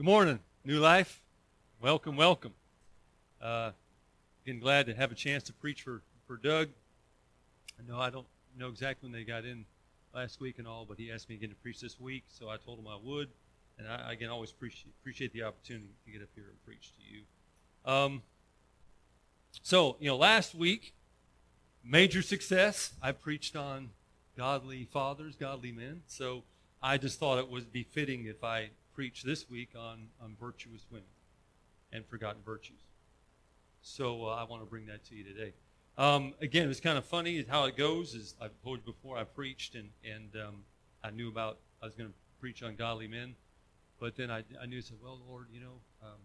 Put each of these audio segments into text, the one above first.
Good morning, New Life. Welcome, welcome. Uh, again, glad to have a chance to preach for, for Doug. I know I don't know exactly when they got in last week and all, but he asked me again to preach this week, so I told him I would. And I, again, always appreciate, appreciate the opportunity to get up here and preach to you. Um, so, you know, last week, major success. I preached on godly fathers, godly men. So I just thought it would be fitting if I preach this week on, on virtuous women and forgotten virtues. So uh, I want to bring that to you today. Um, again, it was kind of funny how it goes. Is I've told you before, I preached and and um, I knew about I was going to preach on godly men, but then I, I knew I said, well, Lord, you know, um,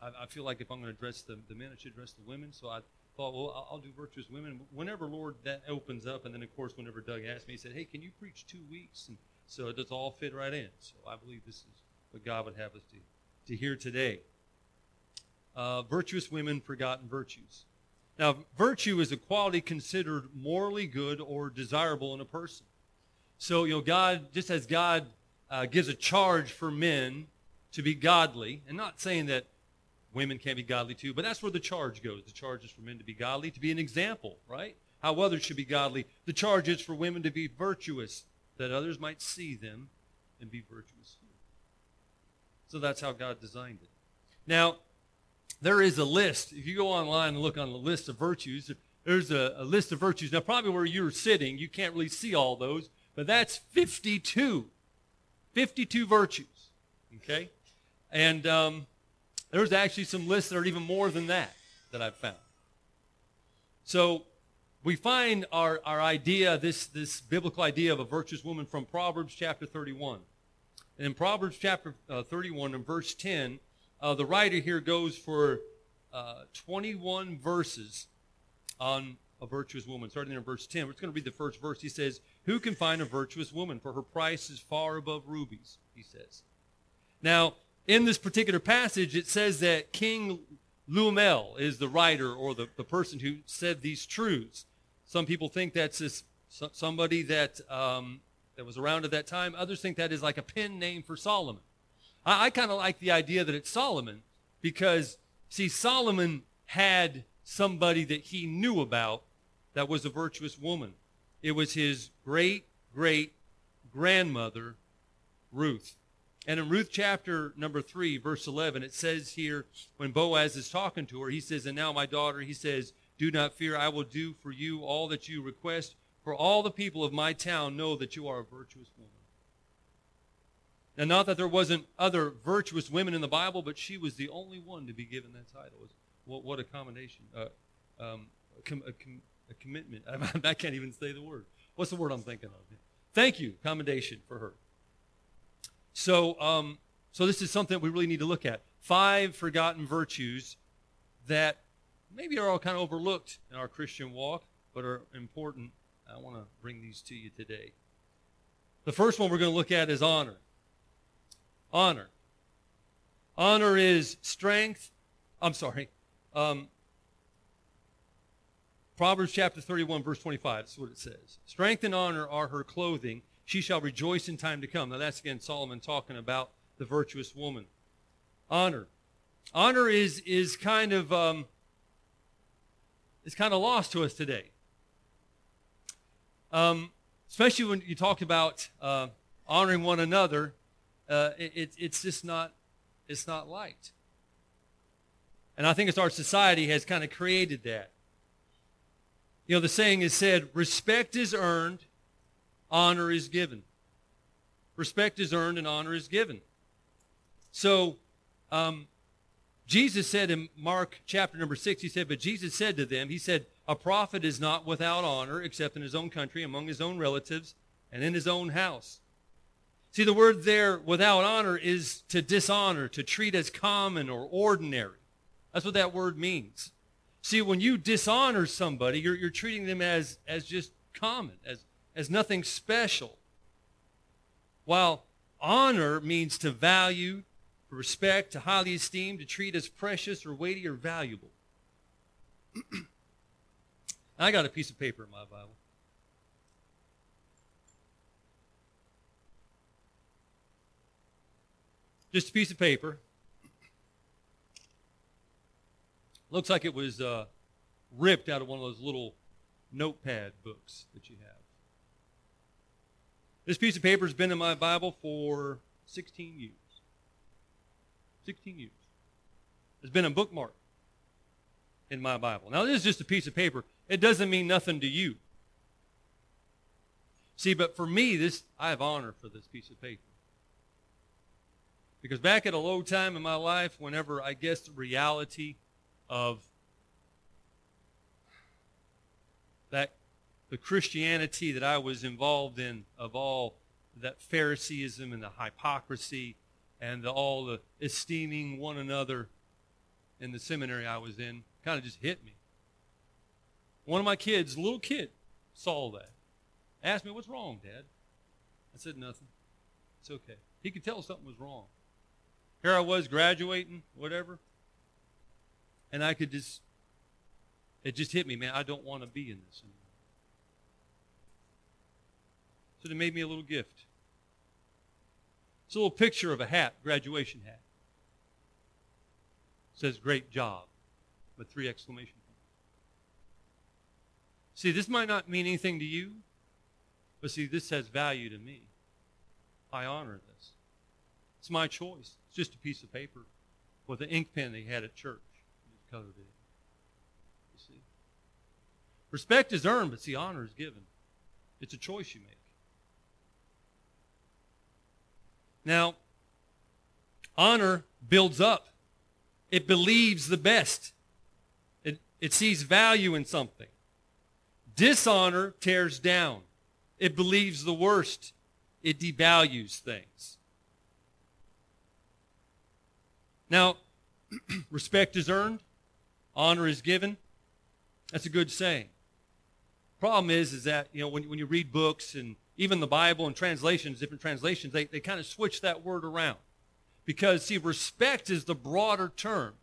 I, I, feel like if I'm going to address the, the men, I should address the women. So I thought, well, I'll, I'll do virtuous women. Whenever Lord that opens up, and then of course whenever Doug asked me, he said, hey, can you preach two weeks? And so it does all fit right in. So I believe this is what God would have us to to hear today. Uh, virtuous women, forgotten virtues. Now, virtue is a quality considered morally good or desirable in a person. So, you know, God, just as God uh, gives a charge for men to be godly, and not saying that women can't be godly too, but that's where the charge goes. The charge is for men to be godly, to be an example, right? How others should be godly. The charge is for women to be virtuous, that others might see them and be virtuous. So that's how God designed it. Now, there is a list. If you go online and look on the list of virtues, there's a, a list of virtues. Now, probably where you're sitting, you can't really see all those, but that's 52. 52 virtues. Okay? And um, there's actually some lists that are even more than that that I've found. So we find our, our idea, this, this biblical idea of a virtuous woman from Proverbs chapter 31. And in Proverbs chapter uh, 31 and verse 10, uh, the writer here goes for uh, 21 verses on a virtuous woman. Starting in verse 10, it's going to read the first verse. He says, Who can find a virtuous woman? For her price is far above rubies, he says. Now, in this particular passage, it says that King Lemuel is the writer or the, the person who said these truths. Some people think that's this, somebody that um, that was around at that time. Others think that is like a pen name for Solomon. I, I kind of like the idea that it's Solomon because, see, Solomon had somebody that he knew about that was a virtuous woman. It was his great great grandmother, Ruth. And in Ruth chapter number 3, verse 11, it says here, when Boaz is talking to her, he says, And now, my daughter, he says, Do not fear, I will do for you all that you request. For all the people of my town know that you are a virtuous woman. Now, not that there wasn't other virtuous women in the Bible, but she was the only one to be given that title. What, what a combination. Uh, um, a, com, a, com, a, commitment. I, I can't even say the word. What's the word I'm thinking of? Thank you. Commendation for her. So, um, so this is something we really need to look at. Five forgotten virtues that maybe are all kind of overlooked in our Christian walk, but are important I want to bring these to you today. The first one we're going to look at is honor. Honor. Honor is strength. I'm sorry. Um, Proverbs chapter 31, verse 25. That's what it says. Strength and honor are her clothing. She shall rejoice in time to come. Now, that's again Solomon talking about the virtuous woman. Honor. Honor is, is kind of um, is kind of lost to us today. Um, especially when you talk about uh, honoring one another, uh, it, it's just not it's not liked. And I think it's our society has kind of created that. You know, the saying is said, respect is earned, honor is given. Respect is earned and honor is given. So, um, Jesus said in Mark chapter number 6, he said, but Jesus said to them, he said, a prophet is not without honor except in his own country, among his own relatives, and in his own house. See, the word there, without honor, is to dishonor, to treat as common or ordinary. That's what that word means. See, when you dishonor somebody, you're, you're treating them as, as just common, as, as nothing special. While honor means to value, to respect, to highly esteem, to treat as precious or weighty or valuable. I got a piece of paper in my Bible. Just a piece of paper. Looks like it was uh, ripped out of one of those little notepad books that you have. This piece of paper has been in my Bible for 16 years. 16 years. It's been a bookmark in my Bible. Now, this is just a piece of paper. It doesn't mean nothing to you. See, but for me, this I have honor for this piece of paper. Because back at a low time in my life, whenever I guess the reality of that the Christianity that I was involved in, of all that Phariseeism and the hypocrisy and the, all the esteeming one another in the seminary I was in, kind of just hit me. One of my kids, little kid, saw that. Asked me, What's wrong, Dad? I said, Nothing. It's okay. He could tell something was wrong. Here I was graduating, whatever, and I could just, it just hit me, man, I don't want to be in this anymore. So they made me a little gift. It's a little picture of a hat, graduation hat. It says, Great job, with three exclamation points. See, this might not mean anything to you, but see, this has value to me. I honor this. It's my choice. It's just a piece of paper with an ink pen they had at church. Just colored it. You see? Respect is earned, but see, honor is given. It's a choice you make. Now, honor builds up. It believes the best. It, it sees value in something. Dishonor tears down. It believes the worst. It devalues things. Now, respect is earned, honor is given. That's a good saying. Problem is, is that you know when, when you read books and even the Bible and translations, different translations, they, they kind of switch that word around. Because, see, respect is the broader term,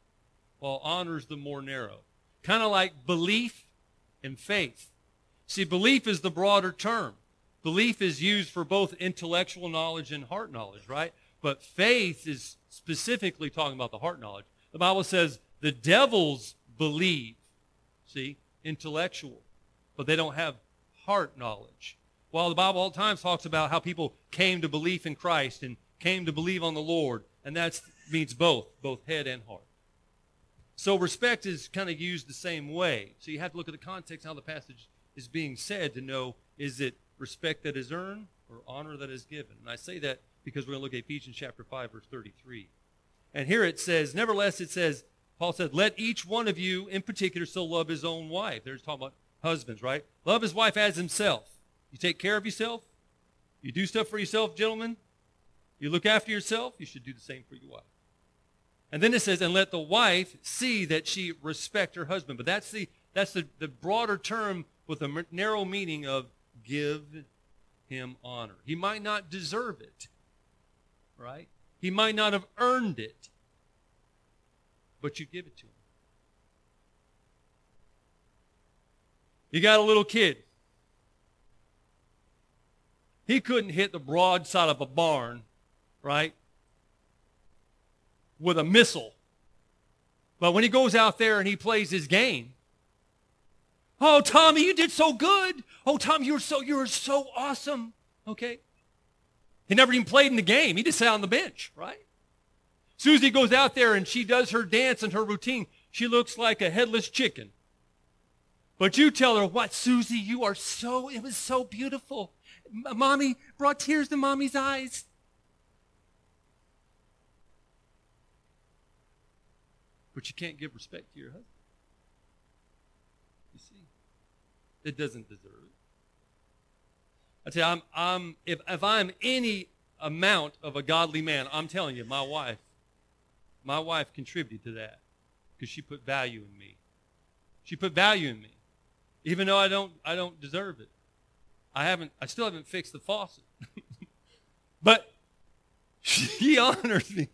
while honor is the more narrow. Kind of like belief and faith. See, belief is the broader term. Belief is used for both intellectual knowledge and heart knowledge, right? But faith is specifically talking about the heart knowledge. The Bible says the devils believe, see, intellectual, but they don't have heart knowledge. While the Bible all the time talks about how people came to belief in Christ and came to believe on the Lord, and that means both, both head and heart. So respect is kind of used the same way. So you have to look at the context how the passage is being said to know is it respect that is earned or honor that is given. And I say that because we're going to look at Ephesians chapter 5, verse 33. And here it says, nevertheless, it says, Paul said, let each one of you in particular so love his own wife. There's talking about husbands, right? Love his wife as himself. You take care of yourself. You do stuff for yourself, gentlemen. You look after yourself. You should do the same for your wife. And then it says, and let the wife see that she respect her husband. But that's the that's the, the broader term with a narrow meaning of give him honor. He might not deserve it, right? He might not have earned it, but you give it to him. You got a little kid. He couldn't hit the broadside of a barn, right, with a missile. But when he goes out there and he plays his game, oh, Tommy, you did so good. Oh, Tommy, you were so, you were so awesome. Okay? He never even played in the game. He just sat on the bench, right? Susie goes out there and she does her dance and her routine. She looks like a headless chicken. But you tell her, what, Susie, you are so, it was so beautiful. Mommy brought tears to mommy's eyes. But you can't give respect to your husband. You see, it doesn't deserve it. I tell you, I'm, I'm, if, if I'm any amount of a godly man, I'm telling you, my wife, my wife contributed to that because she put value in me. She put value in me, even though I don't, I don't deserve it. I haven't, I still haven't fixed the faucet. but she honors me.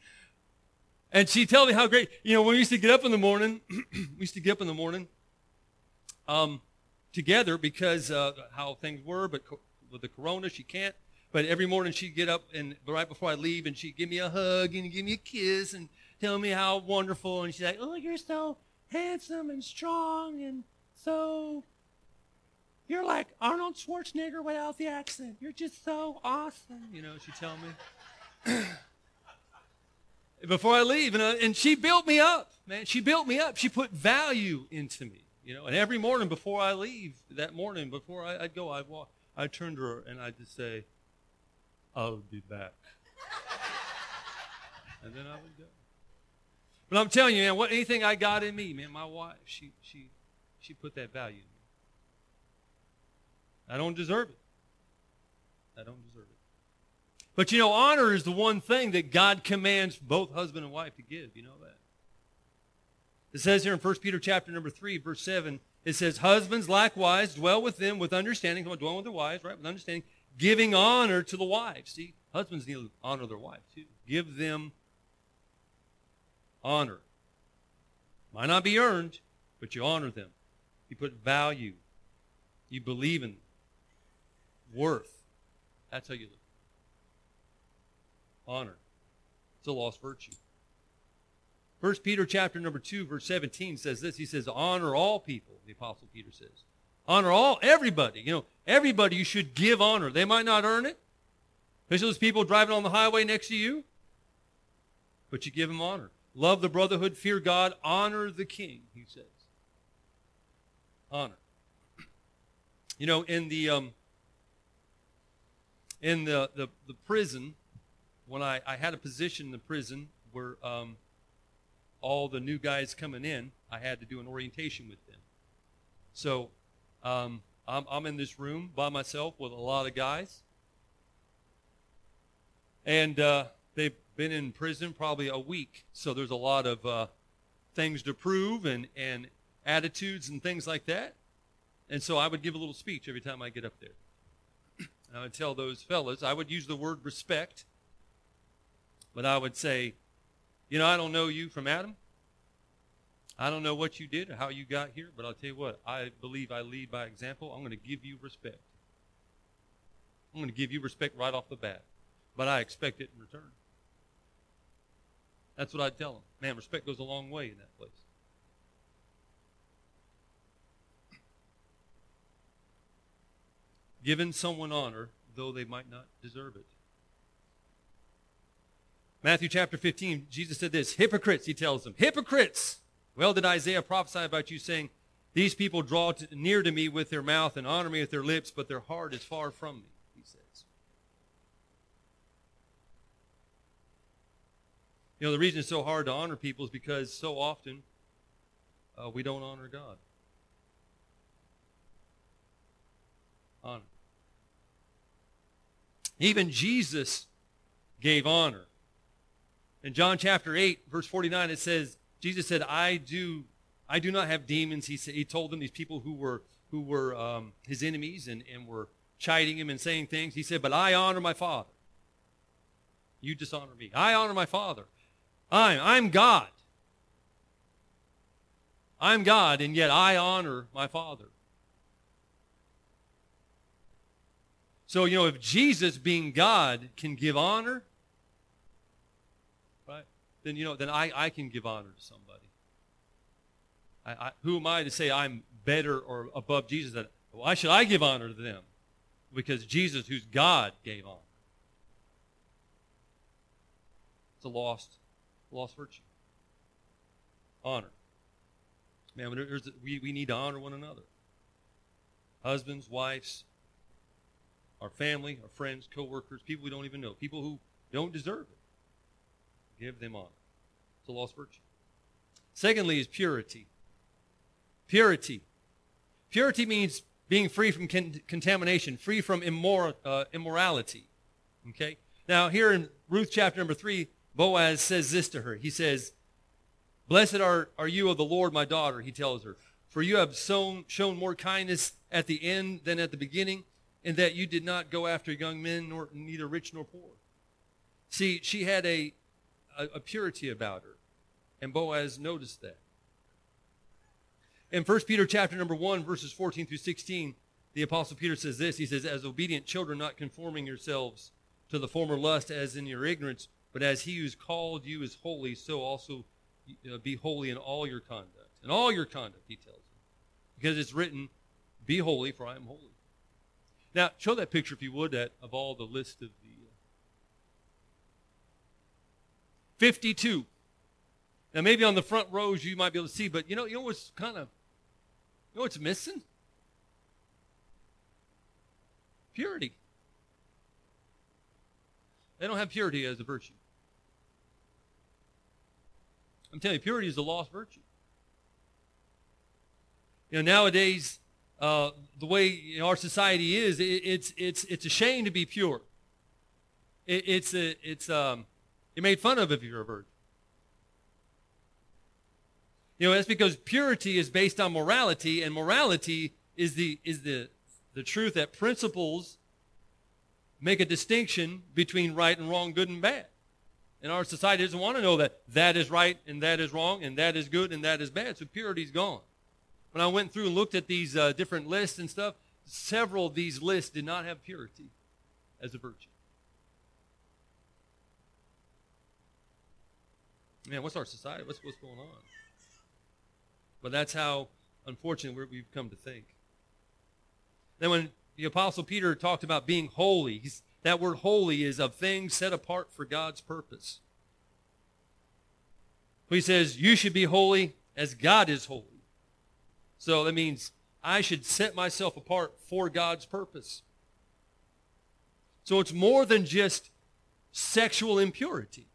And she tells me how great, you know, when we used to get up in the morning, we used to get up in the morning um, together because uh, how things were, but co- with the corona, she can't. but every morning she'd get up and right before I leave, and she'd give me a hug and give me a kiss and tell me how wonderful. And she's like, "Oh, you're so handsome and strong and so you're like Arnold Schwarzenegger without the accent. You're just so awesome." You know, she'd tell me. before I leave, and, uh, and she built me up, man. She built me up. She put value into me, you know. And every morning before I leave, that morning before I, would go, I'd walk, I'd turn to her and I'd just say, I'll be back. and then I would go. But I'm telling you, man, what anything I got in me, man, my wife, she she she put that value. I don't deserve it. I don't deserve it. But you know, honor is the one thing that God commands both husband and wife to give. You know that. It says here in 1 Peter chapter number 3, verse 7, it says, Husbands likewise dwell with them with understanding. Come on, dwell with their wives, right? With understanding, giving honor to the wives. See, husbands need to honor their wives too. Give them honor. Might not be earned, but you honor them. You put value. You believe in them. Worth. That's how you live. Honor. It's a lost virtue. First Peter chapter number 2, verse 17 says this. He says, honor all people, the Apostle Peter says. Honor all, everybody. You know, everybody you should give honor. They might not earn it, especially those people driving on the highway next to you, but you give them honor. Love the brotherhood, fear God, honor the king, he says. Honor. You know, in the um, in the, the, the prison, when I, I had a position in the prison where um, all the new guys coming in, I had to do an orientation with them. So um, I'm, I'm in this room by myself with a lot of guys. And uh, they've been in prison probably a week. So there's a lot of uh, things to prove and, and attitudes and things like that. And so I would give a little speech every time I get up there. And I would tell those fellas, I would use the word respect, but I would say, you know, I don't know you from Adam. I don't know what you did or how you got here, but I'll tell you what, I believe I lead by example. I'm going to give you respect. I'm going to give you respect right off the bat, but I expect it in return. That's what I'd tell them. Man, respect goes a long way in that place. Giving someone honor, though they might not deserve it. Matthew chapter 15, Jesus said this Hypocrites, he tells them. Hypocrites! Well, did Isaiah prophesy about you, saying, These people draw to, near to me with their mouth and honor me with their lips, but their heart is far from me, he says. You know, the reason it's so hard to honor people is because so often uh, we don't honor God. Honor. Even Jesus gave honor. In John chapter 8, verse 49, it says, Jesus said, I do, I do not have demons. He, said, he told them, these people who were, who were um, his enemies and, and were chiding him and saying things. He said, but I honor my Father. You dishonor me. I honor my Father. I'm, I'm God. I'm God, and yet I honor my Father. So, you know, if Jesus, being God, can give honor, right, then you know, then I, I can give honor to somebody. I, I, who am I to say I'm better or above Jesus? That why should I give honor to them? Because Jesus, who's God, gave honor. It's a lost, lost virtue. Honor. Man, we, we need to honor one another. Husbands, wives, our family, our friends, co-workers, people we don't even know, people who don't deserve it. Give them honor. It's a lost virtue. Secondly, is purity. Purity. Purity means being free from con- contamination, free from immor- uh, immorality. Okay? Now, here in Ruth chapter number 3, Boaz says this to her. He says, Blessed are, are you of the Lord, my daughter, he tells her, for you have sown, shown more kindness at the end than at the beginning, in that you did not go after young men, nor neither rich nor poor. See, she had a, a, a purity about her. And Boaz noticed that. In 1 Peter chapter number 1, verses 14 through 16, the Apostle Peter says this. He says, As obedient children, not conforming yourselves to the former lust as in your ignorance, but as he who's called you is holy, so also uh, be holy in all your conduct. In all your conduct, he tells you. Because it's written, Be holy, for I am holy. Now, show that picture, if you would, that of all the list of the. Uh, 52. Now, maybe on the front rows you might be able to see, but you know, you know what's kind of, you know what's missing? Purity. They don't have purity as a virtue. I'm telling you, purity is a lost virtue. You know, nowadays, uh, the way our society is, it, it's it's it's a shame to be pure. It, it's a, it's um, you're made fun of if you're a virgin. You know, that's because purity is based on morality, and morality is the is the the truth that principles make a distinction between right and wrong, good and bad. And our society doesn't want to know that that is right and that is wrong and that is good and that is bad. So purity's gone. When I went through and looked at these uh, different lists and stuff, several of these lists did not have purity as a virtue. Man, what's our society? What's, what's going on? But that's how, unfortunately, we've come to think. Then when the Apostle Peter talked about being holy, that word holy is of things set apart for God's purpose. He says, You should be holy as God is holy. So that means I should set myself apart for God's purpose. So it's more than just sexual impurity.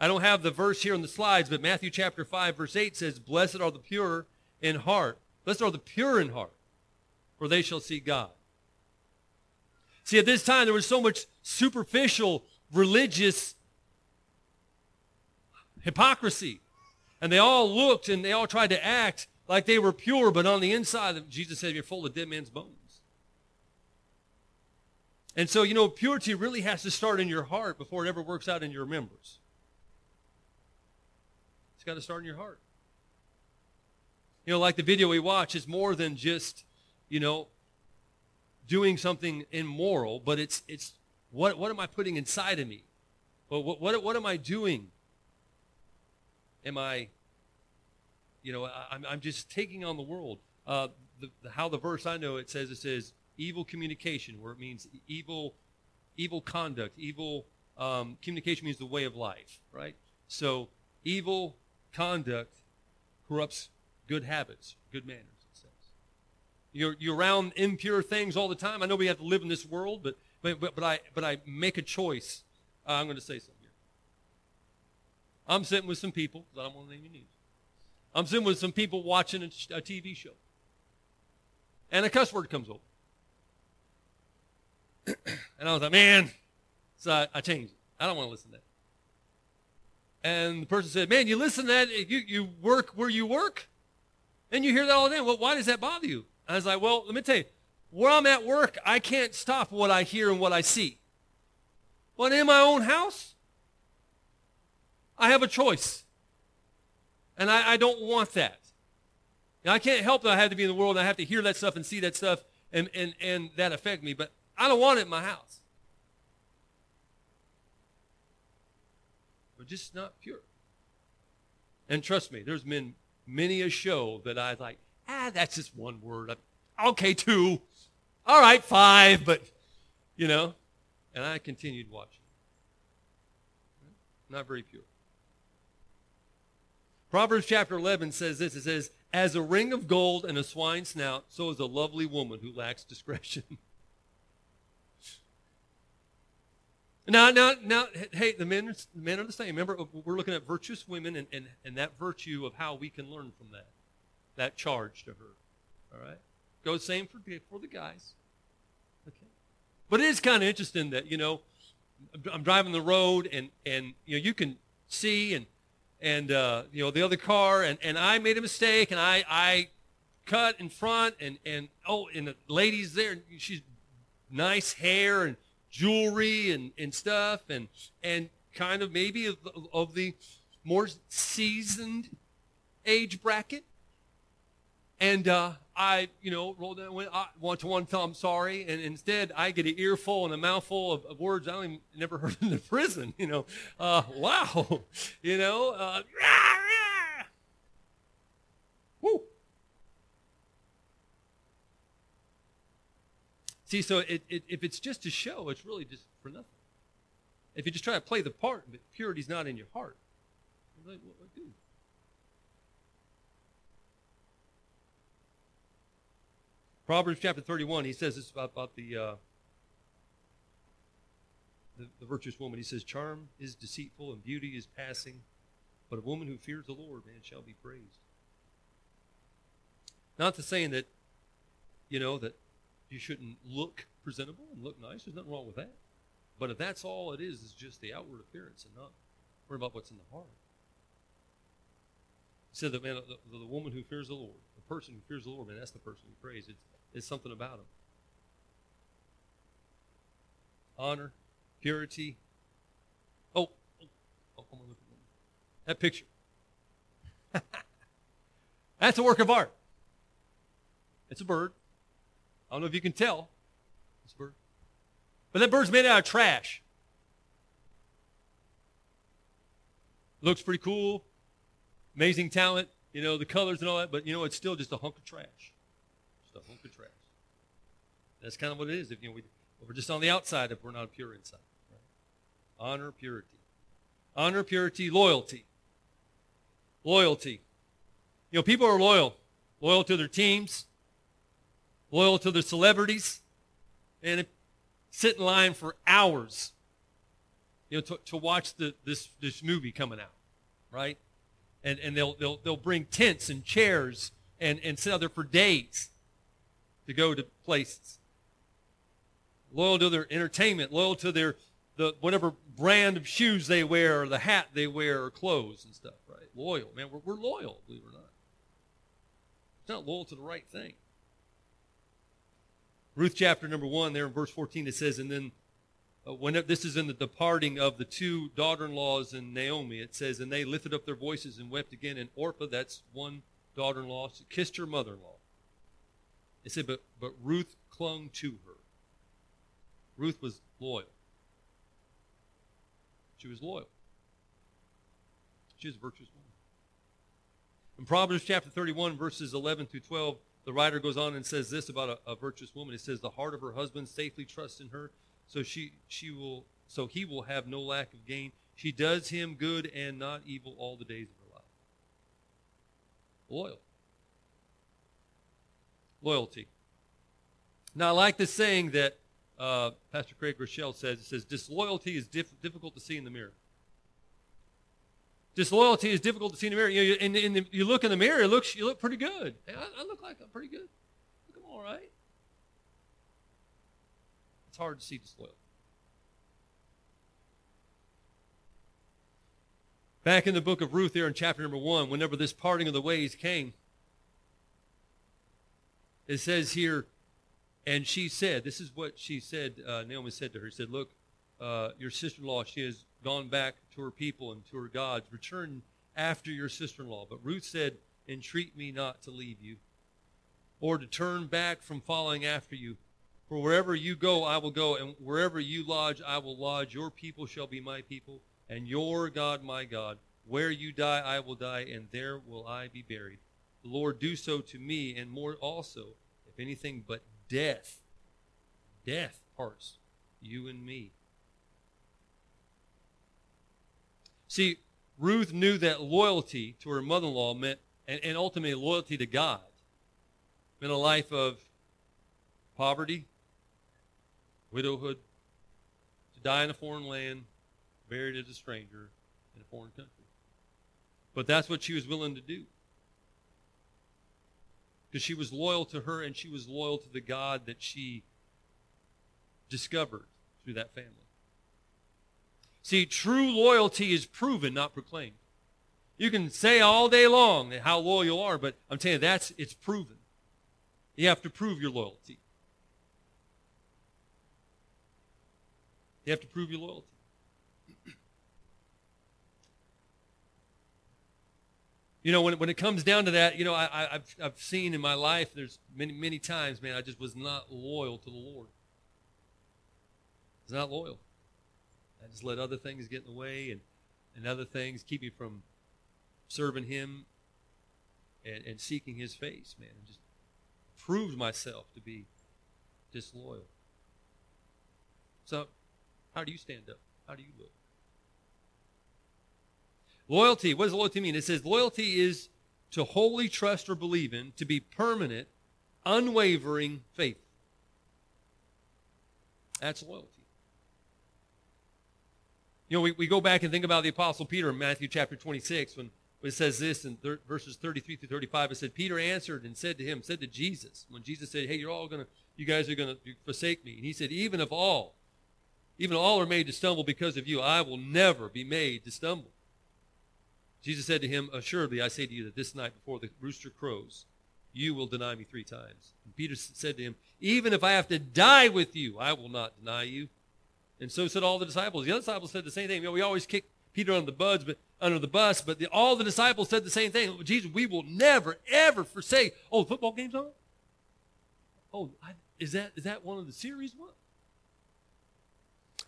I don't have the verse here on the slides, but Matthew chapter 5, verse 8 says, Blessed are the pure in heart. Blessed are the pure in heart, for they shall see God. See, at this time, there was so much superficial religious hypocrisy. And they all looked and they all tried to act like they were pure, but on the inside, Jesus said, You're full of dead man's bones. And so, you know, purity really has to start in your heart before it ever works out in your members. It's got to start in your heart. You know, like the video we watch, is more than just, you know, doing something immoral, but it's, it's what, what am I putting inside of me? Well, what, what, what am I doing? Am I, you know, I, am I'm just taking on the world. Uh, the, the, how the verse I know it says, it says evil communication, where it means evil, evil conduct, evil um, communication means the way of life, right? So evil conduct corrupts good habits, good manners. It says you're, you're around impure things all the time. I know we have to live in this world, but, but, but, but I, but I make a choice. Uh, I'm going to say something here. I'm sitting with some people, I don't want to name any names. I'm sitting with some people watching a, a TV show. And a cuss word comes over. and I was like, man. So I, I changed it. I don't want to listen to that. And the person said, man, you listen to that, you, you work where you work? And you hear that all day. Well, why does that bother you? I was like, well, let me tell you, where I'm at work, I can't stop what I hear and what I see. But in my own house, I have a choice. And I, I don't want that. Now, I can't help that I have to be in the world and I have to hear that stuff and see that stuff and, and, and that affect me, but I don't want it in my house. But just not pure. And trust me, there's been many a show that I like, ah, that's just one word. Okay, two. All right, five, but, you know. And I continued watching. Not very pure. Proverbs chapter 11 says this. It says, As a ring of gold and a swine's snout, so is a lovely woman who lacks discretion. now, now, now, hey, the men, the men are the same. Remember, we're looking at virtuous women and, and, and that virtue of how we can learn from that that charge to her. All right? Goes same for, for the guys. Okay. But it is kind of interesting that, you know, I'm driving the road and, and you know, you can see and, and uh, you know, the other car and, and I made a mistake and I, I cut in front and, and oh, and the lady's there. She's nice hair and jewelry and, and stuff and, and kind of maybe of, of the more seasoned age bracket. And uh, I, you know, rolled down, want to one I'm sorry, and instead I get an earful and a mouthful of, of words I don't even, never heard in the prison. You know, uh, wow, you know, uh, rah, rah. woo. See, so it, it, if it's just a show, it's really just for nothing. If you just try to play the part, but purity's not in your heart, like, Proverbs chapter 31, he says this about, about the, uh, the, the virtuous woman. He says, Charm is deceitful and beauty is passing, but a woman who fears the Lord, man, shall be praised. Not to saying that, you know, that you shouldn't look presentable and look nice. There's nothing wrong with that. But if that's all it is, is just the outward appearance and not worry about what's in the heart. He said that, man, the, the, woman who fears the Lord, the person who fears the Lord, man, that's the person who prays. It's, it's something about him. Honor, purity. Oh, oh, oh I'm at that picture. that's a work of art. It's a bird. I don't know if you can tell. It's a bird. But that bird's made out of trash. Looks pretty cool. Amazing talent, you know, the colors and all that, but you know, it's still just a hunk of trash. Trash. That's kind of what it is. If you know, we, we're just on the outside if we're not pure inside. Right? Honor, purity. Honor, purity, loyalty. Loyalty. You know, people are loyal. Loyal to their teams, loyal to their celebrities, and sit in line for hours, you know, to, to watch the, this, this movie coming out, right? And, and they'll, they'll, they'll bring tents and chairs and, and sit out there for days to go to places. Loyal to their entertainment, loyal to their the whatever brand of shoes they wear or the hat they wear or clothes and stuff, right? Loyal. Man, we're, we're loyal, believe it or not. It's not loyal to the right thing. Ruth chapter number 1, there in verse 14, it says, and then uh, when this is in the departing of the two daughter-in-laws and Naomi, it says, and they lifted up their voices and wept again. And Orpah, that's one daughter-in-law, kissed her mother-in-law. It said, but, but Ruth clung to her. Ruth was loyal. She was loyal. She was a virtuous woman. In Proverbs chapter 31, verses 11 through 12, the writer goes on and says this about a, a virtuous woman. It says, "The heart of her husband safely trusts in her, so she she will so he will have no lack of gain. She does him good and not evil all the days of her life." Loyal. Loyalty. Now, I like the saying that uh, Pastor Craig Groeschel says. It says, "Disloyalty is diff- difficult to see in the mirror." Disloyalty is difficult to see in the mirror. You, know, and, and you look in the mirror, it looks, you look pretty good. Hey, I, I, look like I'm pretty good. Look, I'm all right. It's hard to see disloyalty. Back in the book of Ruth, there in chapter number one, whenever this parting of the ways came, it says here, and she said, this is what she said, uh, Naomi said to her, said, look, uh, your sister-in-law, she has gone back to her people and to her gods. Return after your sister-in-law. But Ruth said, entreat me not to leave you or to turn back from following after you. For wherever you go, I will go, and wherever you lodge, I will lodge. Your people shall be my people, and your God my God. Where you die, I will die, and there will I be buried. Lord do so to me, and more also, if anything but death, death parts you and me. See, Ruth knew that loyalty to her mother in law meant, and, and ultimately loyalty to God, meant a life of poverty, widowhood, to die in a foreign land, buried as a stranger in a foreign country. But that's what she was willing to do. Because she was loyal to her and she was loyal to the God that she discovered through that family. See, true loyalty is proven, not proclaimed. You can say all day long how loyal you are, but I'm telling you, that's it's proven. You have to prove your loyalty. You have to prove your loyalty. You know, when, when it comes down to that, you know, I, have I've seen in my life, there's many, many times, man, I just was not loyal to the Lord. I was not loyal. I just let other things get in the way and, and other things keep me from serving Him and, and seeking His face, man. And just proved myself to be disloyal. So, how do you stand up? How do you look? Loyalty, what does loyalty mean? It says loyalty is to wholly trust or believe in, to be permanent, unwavering faith. That's loyalty. You know, we, we go back and think about the Apostle Peter in Matthew chapter 26 when, when it says this in thir- verses 33 through 35. It said, Peter answered and said to him, said to Jesus, when Jesus said, hey, you're all going to, you guys are going to forsake me. And he said, even if all, even all are made to stumble because of you, I will never be made to stumble. Jesus said to him, Assuredly, I say to you that this night before the rooster crows, you will deny me three times. And Peter said to him, Even if I have to die with you, I will not deny you. And so said all the disciples. The other disciples said the same thing. You know, we always kick Peter under the buds, but under the bus, but the, all the disciples said the same thing. Oh, Jesus, we will never, ever forsake. Oh, the football game's on? Oh, I, is that is that one of the series? What?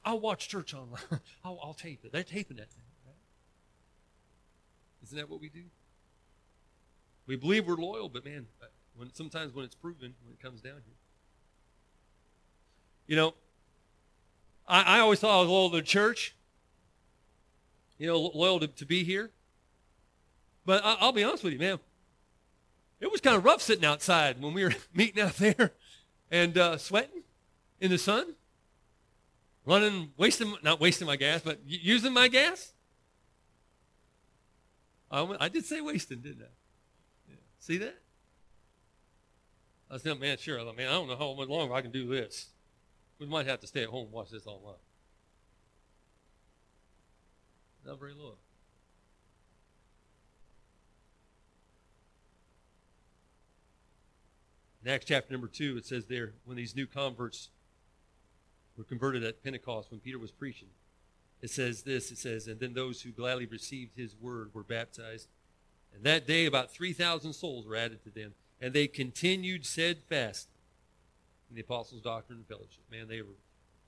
I'll watch church online. I'll, I'll tape it. They're taping that thing. Isn't that what we do? We believe we're loyal, but man, when sometimes when it's proven, when it comes down here. You know, I, I always thought I was loyal to the church. You know, loyal to, to be here. But I, will be honest with you, man. It was kind of rough sitting outside when we were meeting out there and uh, sweating in the sun, running, wasting, not wasting my gas, but using my gas. I, I did say wasting, didn't I? Yeah. See that? I said, man, sure. I thought, man, I don't know how much longer I can do this. We might have to stay at home and watch this online. Not very long. In Acts chapter number 2, it says there, when these new converts were converted at Pentecost, when Peter was preaching, it says this it says, And then those who gladly received his word were baptized. And that day about 3,000 souls were added to them. And they continued steadfast in the apostles' doctrine and fellowship. Man, they were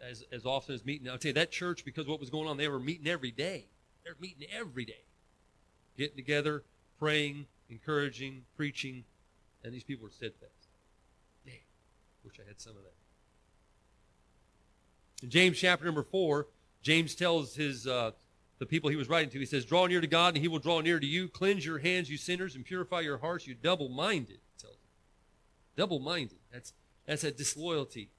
as, as often as meeting. I'll tell you, that church, because what was going on, they were meeting every day. They're meeting every day. Getting together, praying, encouraging, preaching, and these people were steadfast. Man, wish I had some of that. In James chapter number 4, James tells his uh, the people he was writing to, he says, Draw near to God, and he will draw near to you. Cleanse your hands, you sinners, and purify your hearts, you double minded. Double minded. That's, that's a disloyalty.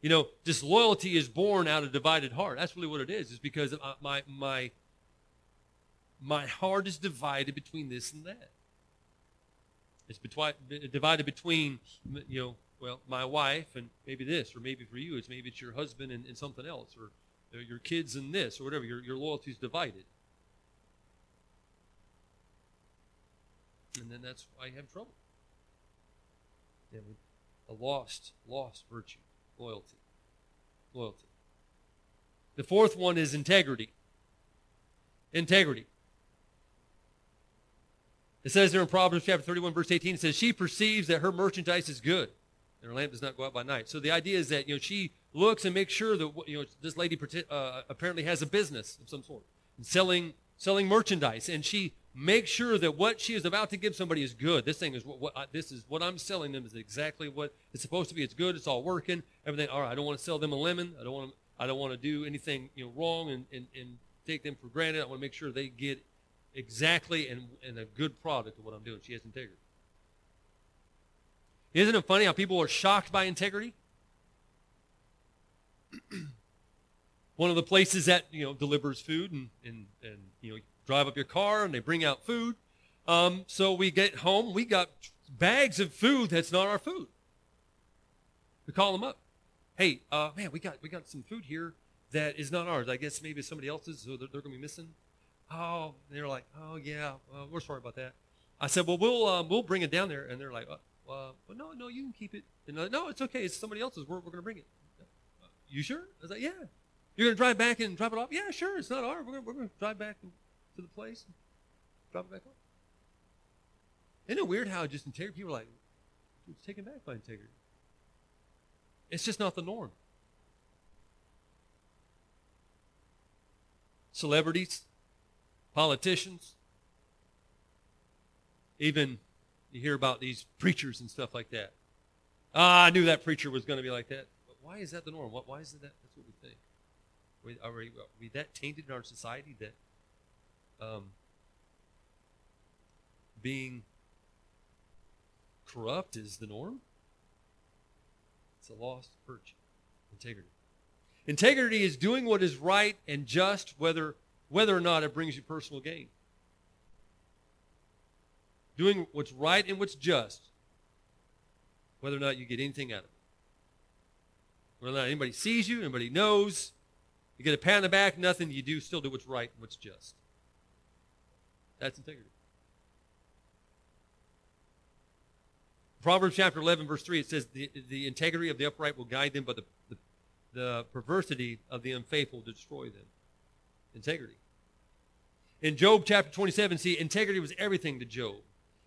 You know, disloyalty is born out of divided heart. That's really what it is, is because uh, my, my, my heart is divided between this and that. It's betwi- divided between, you know, well, my wife and maybe this, or maybe for you, it's maybe it's your husband and, and something else, or Uh, your kids and this, or whatever. Your, your loyalty is divided. And then that's why you have trouble. a lost, lost virtue, loyalty. Loyalty. The fourth one is integrity. Integrity. It says there in Proverbs chapter 31, verse 18, it says, She perceives that her merchandise is good and her lamp does not go out by night. So the idea is that you know she looks and makes sure that you know this lady uh, apparently has a business of some sort, selling selling merchandise, and she makes sure that what she is about to give somebody is good. This thing is what, what I, this is what I'm selling them is exactly what it's supposed to be. It's good. It's all working. Everything. All right. I don't want to sell them a lemon. I don't want to. I don't want to do anything you know wrong and, and, and take them for granted. I want to make sure they get exactly and, and a good product of what I'm doing. She has integrity. Isn't it funny how people are shocked by integrity? One of the places that you know delivers food and, and, and you know drive up your car and they bring out food. Um, so we get home, we got bags of food that's not our food. We call them up. Hey, uh, man, we got we got some food here that is not ours. I guess maybe somebody else's, so they're, they're going to be missing. Oh, they're like, oh yeah, well, we're sorry about that. I said, well, we'll um, we'll bring it down there, and they're like, uh, well, no, no, you can keep it. And like, no, it's okay. It's somebody else's. We're, we're going to bring it. You sure? I was like, yeah. You're going to drive back and drop it off? Yeah, sure. It's not ours. We're going we're to drive back to the place and drop it back off. Isn't it weird how just integrity, people are like, it's taken back by integrity. It's just not the norm. Celebrities, politicians, even you hear about these preachers and stuff like that. Ah, I knew that preacher was going to be like that. But why is that the norm? Why is it that? That's what we think. Are we, are we that tainted in our society that um, being corrupt is the norm? It's a lost virtue. Integrity. Integrity is doing what is right and just, whether whether or not it brings you personal gain. Doing what's right and what's just, whether or not you get anything out of it. Whether or not anybody sees you, anybody knows, you get a pat on the back, nothing, you do still do what's right and what's just. That's integrity. Proverbs chapter 11, verse 3, it says, The, the integrity of the upright will guide them, but the, the, the perversity of the unfaithful will destroy them. Integrity. In Job chapter 27, see, integrity was everything to Job.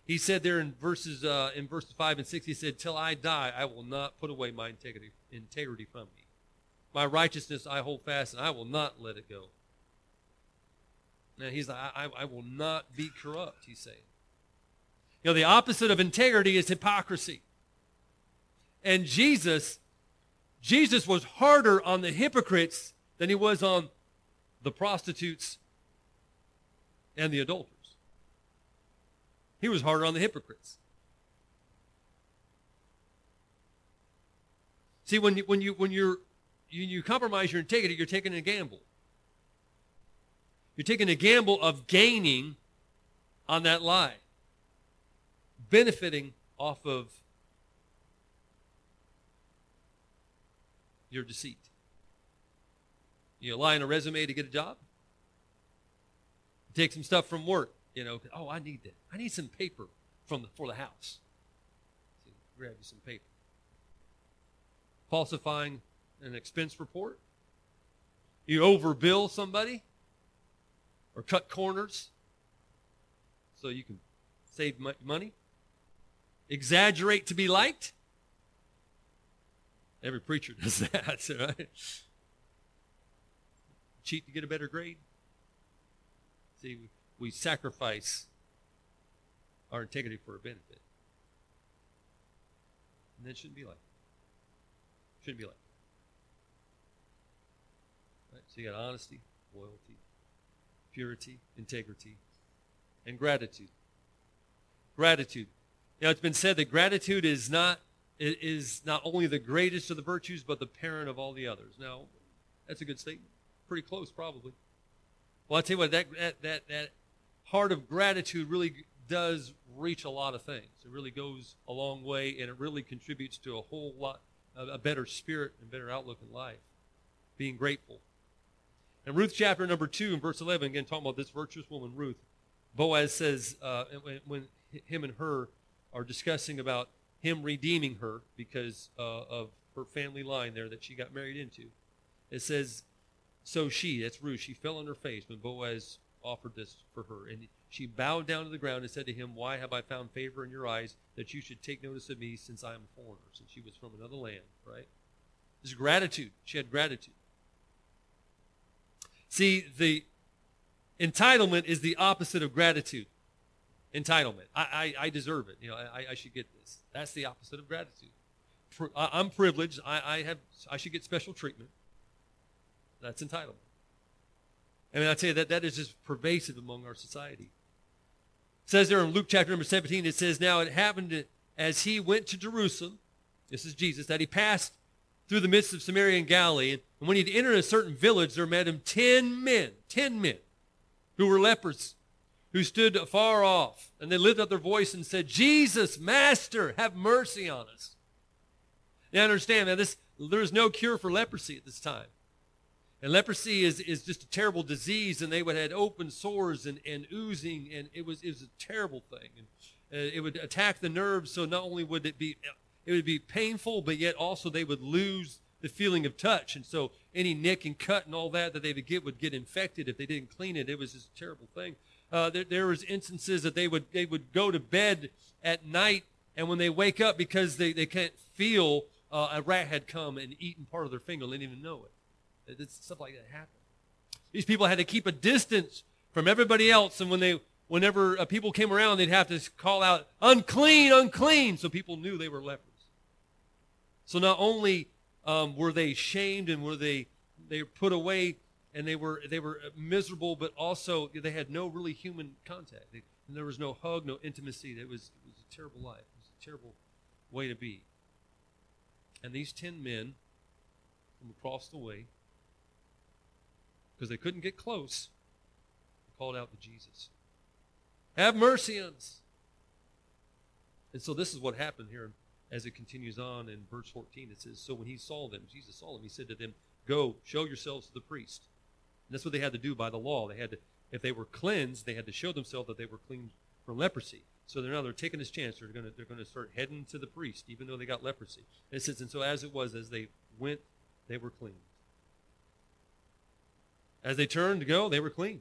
He said there in verses uh, in verses 5 and 6, he said, Till I die, I will not put away my integrity, integrity from me. My righteousness I hold fast, and I will not let it go. Now he's like, I, I will not be corrupt, he's saying. You know, the opposite of integrity is hypocrisy. And Jesus, Jesus was harder on the hypocrites than he was on the prostitutes and the adulterers. He was harder on the hypocrites. See, when you, when you when you're you, you compromise your integrity, you're taking a gamble. You're taking a gamble of gaining on that lie benefiting off of your deceit. You lie on a resume to get a job. take some stuff from work. You know, oh, I need that. I need some paper from the, for the house. So grab you some paper. Falsifying an expense report. You overbill somebody or cut corners so you can save money exaggerate to be liked? Every preacher does that, right? Cheat to get a better grade? See, we sacrifice our integrity for a benefit. And that shouldn't be like Shouldn't be like right? So you got honesty, loyalty, purity, integrity, and gratitude. Gratitude. Now it's been said that gratitude is not is not only the greatest of the virtues, but the parent of all the others. Now, that's a good statement. Pretty close, probably. Well, I tell you what, that that that, that heart of gratitude really does reach a lot of things. It really goes a long way, and it really contributes to a whole lot, a better spirit and better outlook in life. Being grateful. And Ruth chapter number two and verse eleven, again talking about this virtuous woman Ruth. Boaz says uh, when, when him and her are discussing about him redeeming her because uh, of her family line there that she got married into. It says, So she, that's Ruth, she fell on her face when Boaz offered this for her. And she bowed down to the ground and said to him, Why have I found favor in your eyes that you should take notice of me since I am a foreigner? Since she was from another land, right? This is gratitude. She had gratitude. See, the entitlement is the opposite of gratitude entitlement. I, I, I deserve it. You know, I, I should get this. That's the opposite of gratitude. I, am privileged. I, I have. I should get special treatment. That's entitlement. I mean, I tell you that that is just pervasive among our society. It says there in Luke chapter number 17, it says, Now it happened as he went to Jerusalem, this is Jesus, that he passed through the midst of Samaria and Galilee. And when he'd entered a certain village, there met him ten men, ten men, who were lepers who stood afar off, and they lifted up their voice and said, Jesus, Master, have mercy on us. Now understand, man, this, there is no cure for leprosy at this time. And leprosy is, is just a terrible disease, and they would have open sores and, and oozing, and it was, it was a terrible thing. And uh, it would attack the nerves, so not only would it be, it would be painful, but yet also they would lose the feeling of touch. And so any nick and cut and all that that they would get would get infected if they didn't clean it. It was just a terrible thing. Uh, there, there was instances that they would they would go to bed at night, and when they wake up because they, they can't feel uh, a rat had come and eaten part of their finger, they didn't even know it. It's, stuff like that happened. These people had to keep a distance from everybody else, and when they whenever uh, people came around, they'd have to call out, unclean, unclean, so people knew they were lepers. So not only um, were they shamed and were they, they put away and they were, they were miserable, but also they had no really human contact. They, there was no hug, no intimacy. It was, it was a terrible life. It was a terrible way to be. And these ten men from across the way, because they couldn't get close, they called out to Jesus. Have mercy on us. And so this is what happened here as it continues on in verse 14. It says, So when he saw them, Jesus saw them, he said to them, Go, show yourselves to the priest. And that's what they had to do by the law. They had to, if they were cleansed, they had to show themselves that they were clean from leprosy. So they're now they're taking this chance. They're to they're going to start heading to the priest, even though they got leprosy. And it says, and so as it was, as they went, they were clean. As they turned to go, they were clean.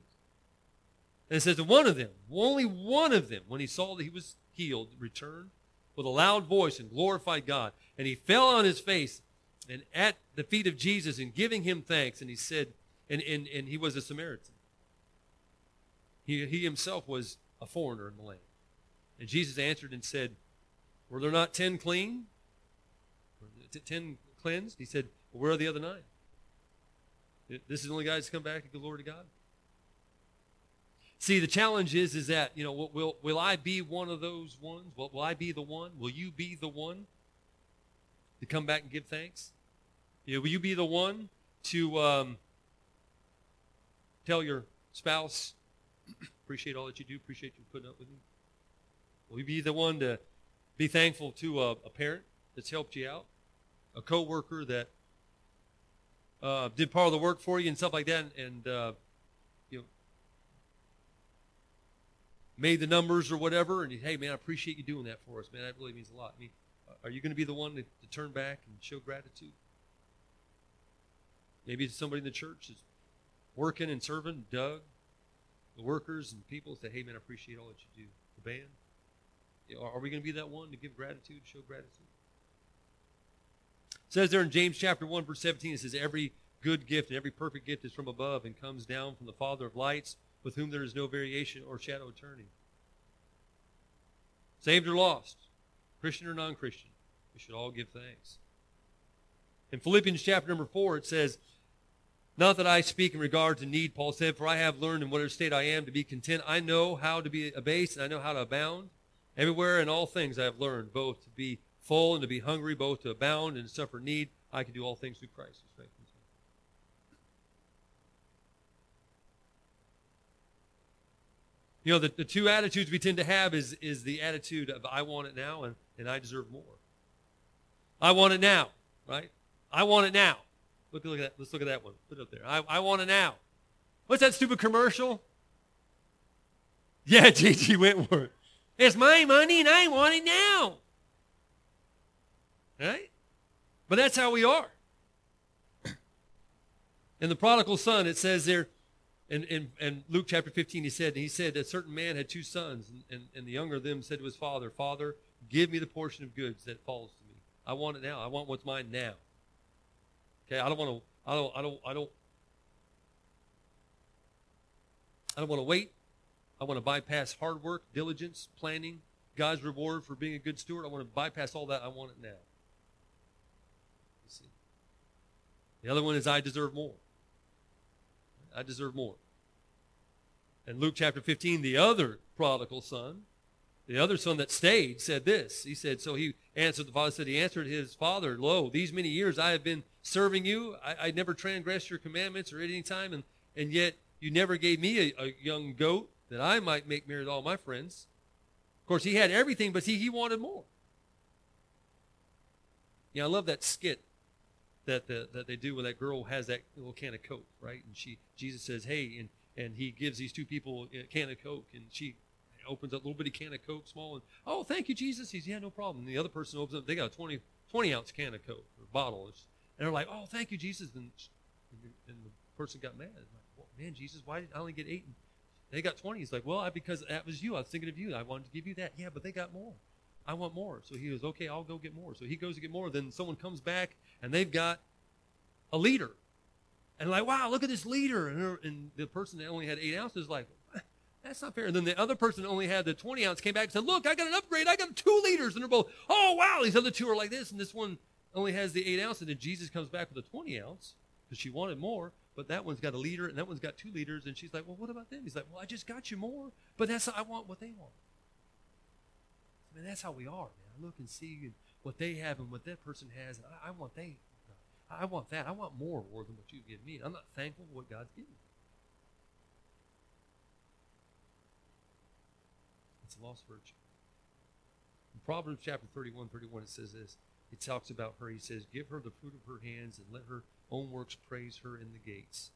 And it says that one of them, only one of them, when he saw that he was healed, returned with a loud voice and glorified God. And he fell on his face and at the feet of Jesus and giving him thanks. And he said, and, and, and he was a Samaritan. He, he himself was a foreigner in the land. And Jesus answered and said, Were there not ten clean? Ten cleansed? He said, well, Where are the other nine? This is the only guy that's come back and give glory to God? See, the challenge is, is that, you know, will, will I be one of those ones? Will, will I be the one? Will you be the one to come back and give thanks? You know, will you be the one to um, tell your spouse, appreciate all that you do, appreciate you putting up with me? Will you be the one to be thankful to a, a parent that's helped you out, a coworker that uh, did part of the work for you and stuff like that, and uh, you know, made the numbers or whatever, and hey, man, I appreciate you doing that for us, man. That really means a lot. I mean, are you going to be the one to, to turn back and show gratitude? Maybe it's somebody in the church that's working and serving, Doug, the workers and people say, hey, man, I appreciate all that you do. The band. Are we going to be that one to give gratitude, show gratitude? Says there in James chapter 1, verse 17, it says, Every good gift and every perfect gift is from above and comes down from the Father of lights with whom there is no variation or shadow of turning. Saved or lost, Christian or non Christian, we should all give thanks. In Philippians chapter number 4, it says, Not that I speak in regard to need, Paul said, for I have learned in whatever state I am to be content. I know how to be abased, and I know how to abound. Everywhere in all things I have learned, both to be full and to be hungry, both to abound and suffer need. I can do all things through Christ You know, the, the two attitudes we tend to have is, is the attitude of I want it now and, and I deserve more. I want it now, right? I want it now. Look, look at that. Let's look at that one. Put it up there. I, I want it now. What's that stupid commercial? Yeah, J.G. Wentworth. It's my money and I want it now. Right? But that's how we are. In the prodigal son, it says there, in, in, in Luke chapter 15, he said, he said, a certain man had two sons, and, and, and the younger of them said to his father, Father, give me the portion of goods that falls to me. I want it now. I want what's mine now. Okay, I don't want to, I don't, I don't, I don't, I don't want to wait. I want to bypass hard work, diligence, planning, God's reward for being a good steward. I want to bypass all that. I want it now. You see. The other one is I deserve more. I deserve more. And Luke chapter 15, the other prodigal son, the other son that stayed, said this. He said, So he answered, the father said, He answered his father, Lo, these many years I have been serving you. I, I never transgressed your commandments or at any time, and, and yet you never gave me a, a young goat that I might make merry with all my friends. Of course, he had everything, but he, he wanted more. Yeah, I love that skit that the, that they do when that girl has that little can of Coke, right? And she Jesus says, "Hey," and and he gives these two people a can of Coke, and she opens up a little bitty can of Coke, small, and oh, thank you, Jesus. He's yeah, no problem. And the other person opens up, they got a 20, 20 ounce can of Coke or bottle. And they're like, oh, thank you, Jesus. And, and the person got mad. Like, well, man, Jesus, why did I only get eight? And they got 20. He's like, well, I, because that was you. I was thinking of you. I wanted to give you that. Yeah, but they got more. I want more. So he goes, okay, I'll go get more. So he goes to get more. Then someone comes back and they've got a liter. And like, wow, look at this liter. And, and the person that only had eight ounces is like, that's not fair. And then the other person that only had the 20 ounce came back and said, look, I got an upgrade. I got two liters. And they're both, oh, wow. These other two are like this. And this one only has the eight ounce. And then Jesus comes back with a 20 ounce because she wanted more. But that one's got a liter and that one's got two liters. And she's like, well, what about them? He's like, well, I just got you more. But that's, I want what they want. I mean, that's how we are, man. I look and see what they have and what that person has. And I, I want they, I want that. I want more, Lord, than what you give me. I'm not thankful for what God's given me. It's a lost virtue. In Proverbs chapter 31, 31, it says this. It talks about her. He says, Give her the fruit of her hands and let her own works praise her in the gates.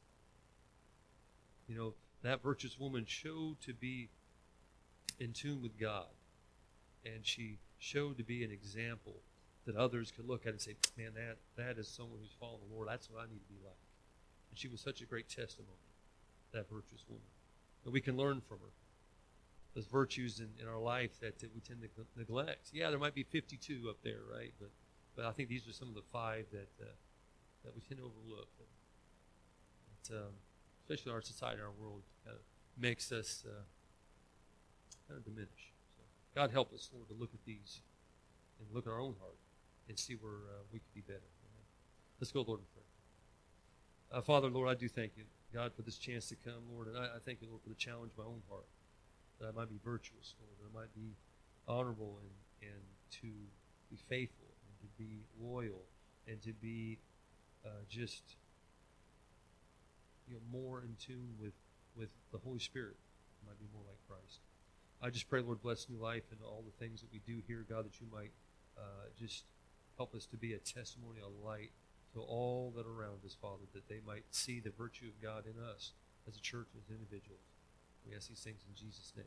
You know, that virtuous woman showed to be in tune with God. And she showed to be an example that others could look at and say, man, that, that is someone who's following the Lord. That's what I need to be like. And she was such a great testimony, that virtuous woman. And we can learn from her. Those virtues in, in our life that, that we tend to neglect. Yeah, there might be 52 up there, right? But, but I think these are some of the five that, uh, that we tend to overlook. That, um, especially our society, our world, kind of makes us uh, kind of diminish. God help us, Lord, to look at these and look at our own heart and see where uh, we could be better. Amen. Let's go, Lord, in prayer. Uh, Father, Lord, I do thank you, God, for this chance to come, Lord, and I, I thank you, Lord, for the challenge of my own heart, that I might be virtuous, Lord, that I might be honorable and, and to be faithful and to be loyal and to be uh, just you know more in tune with with the Holy Spirit. I might be more like Christ. I just pray, Lord, bless new life and all the things that we do here, God, that you might uh, just Help us to be a testimony, a light to all that are around us, Father, that they might see the virtue of God in us as a church, as individuals. We ask these things in Jesus' name.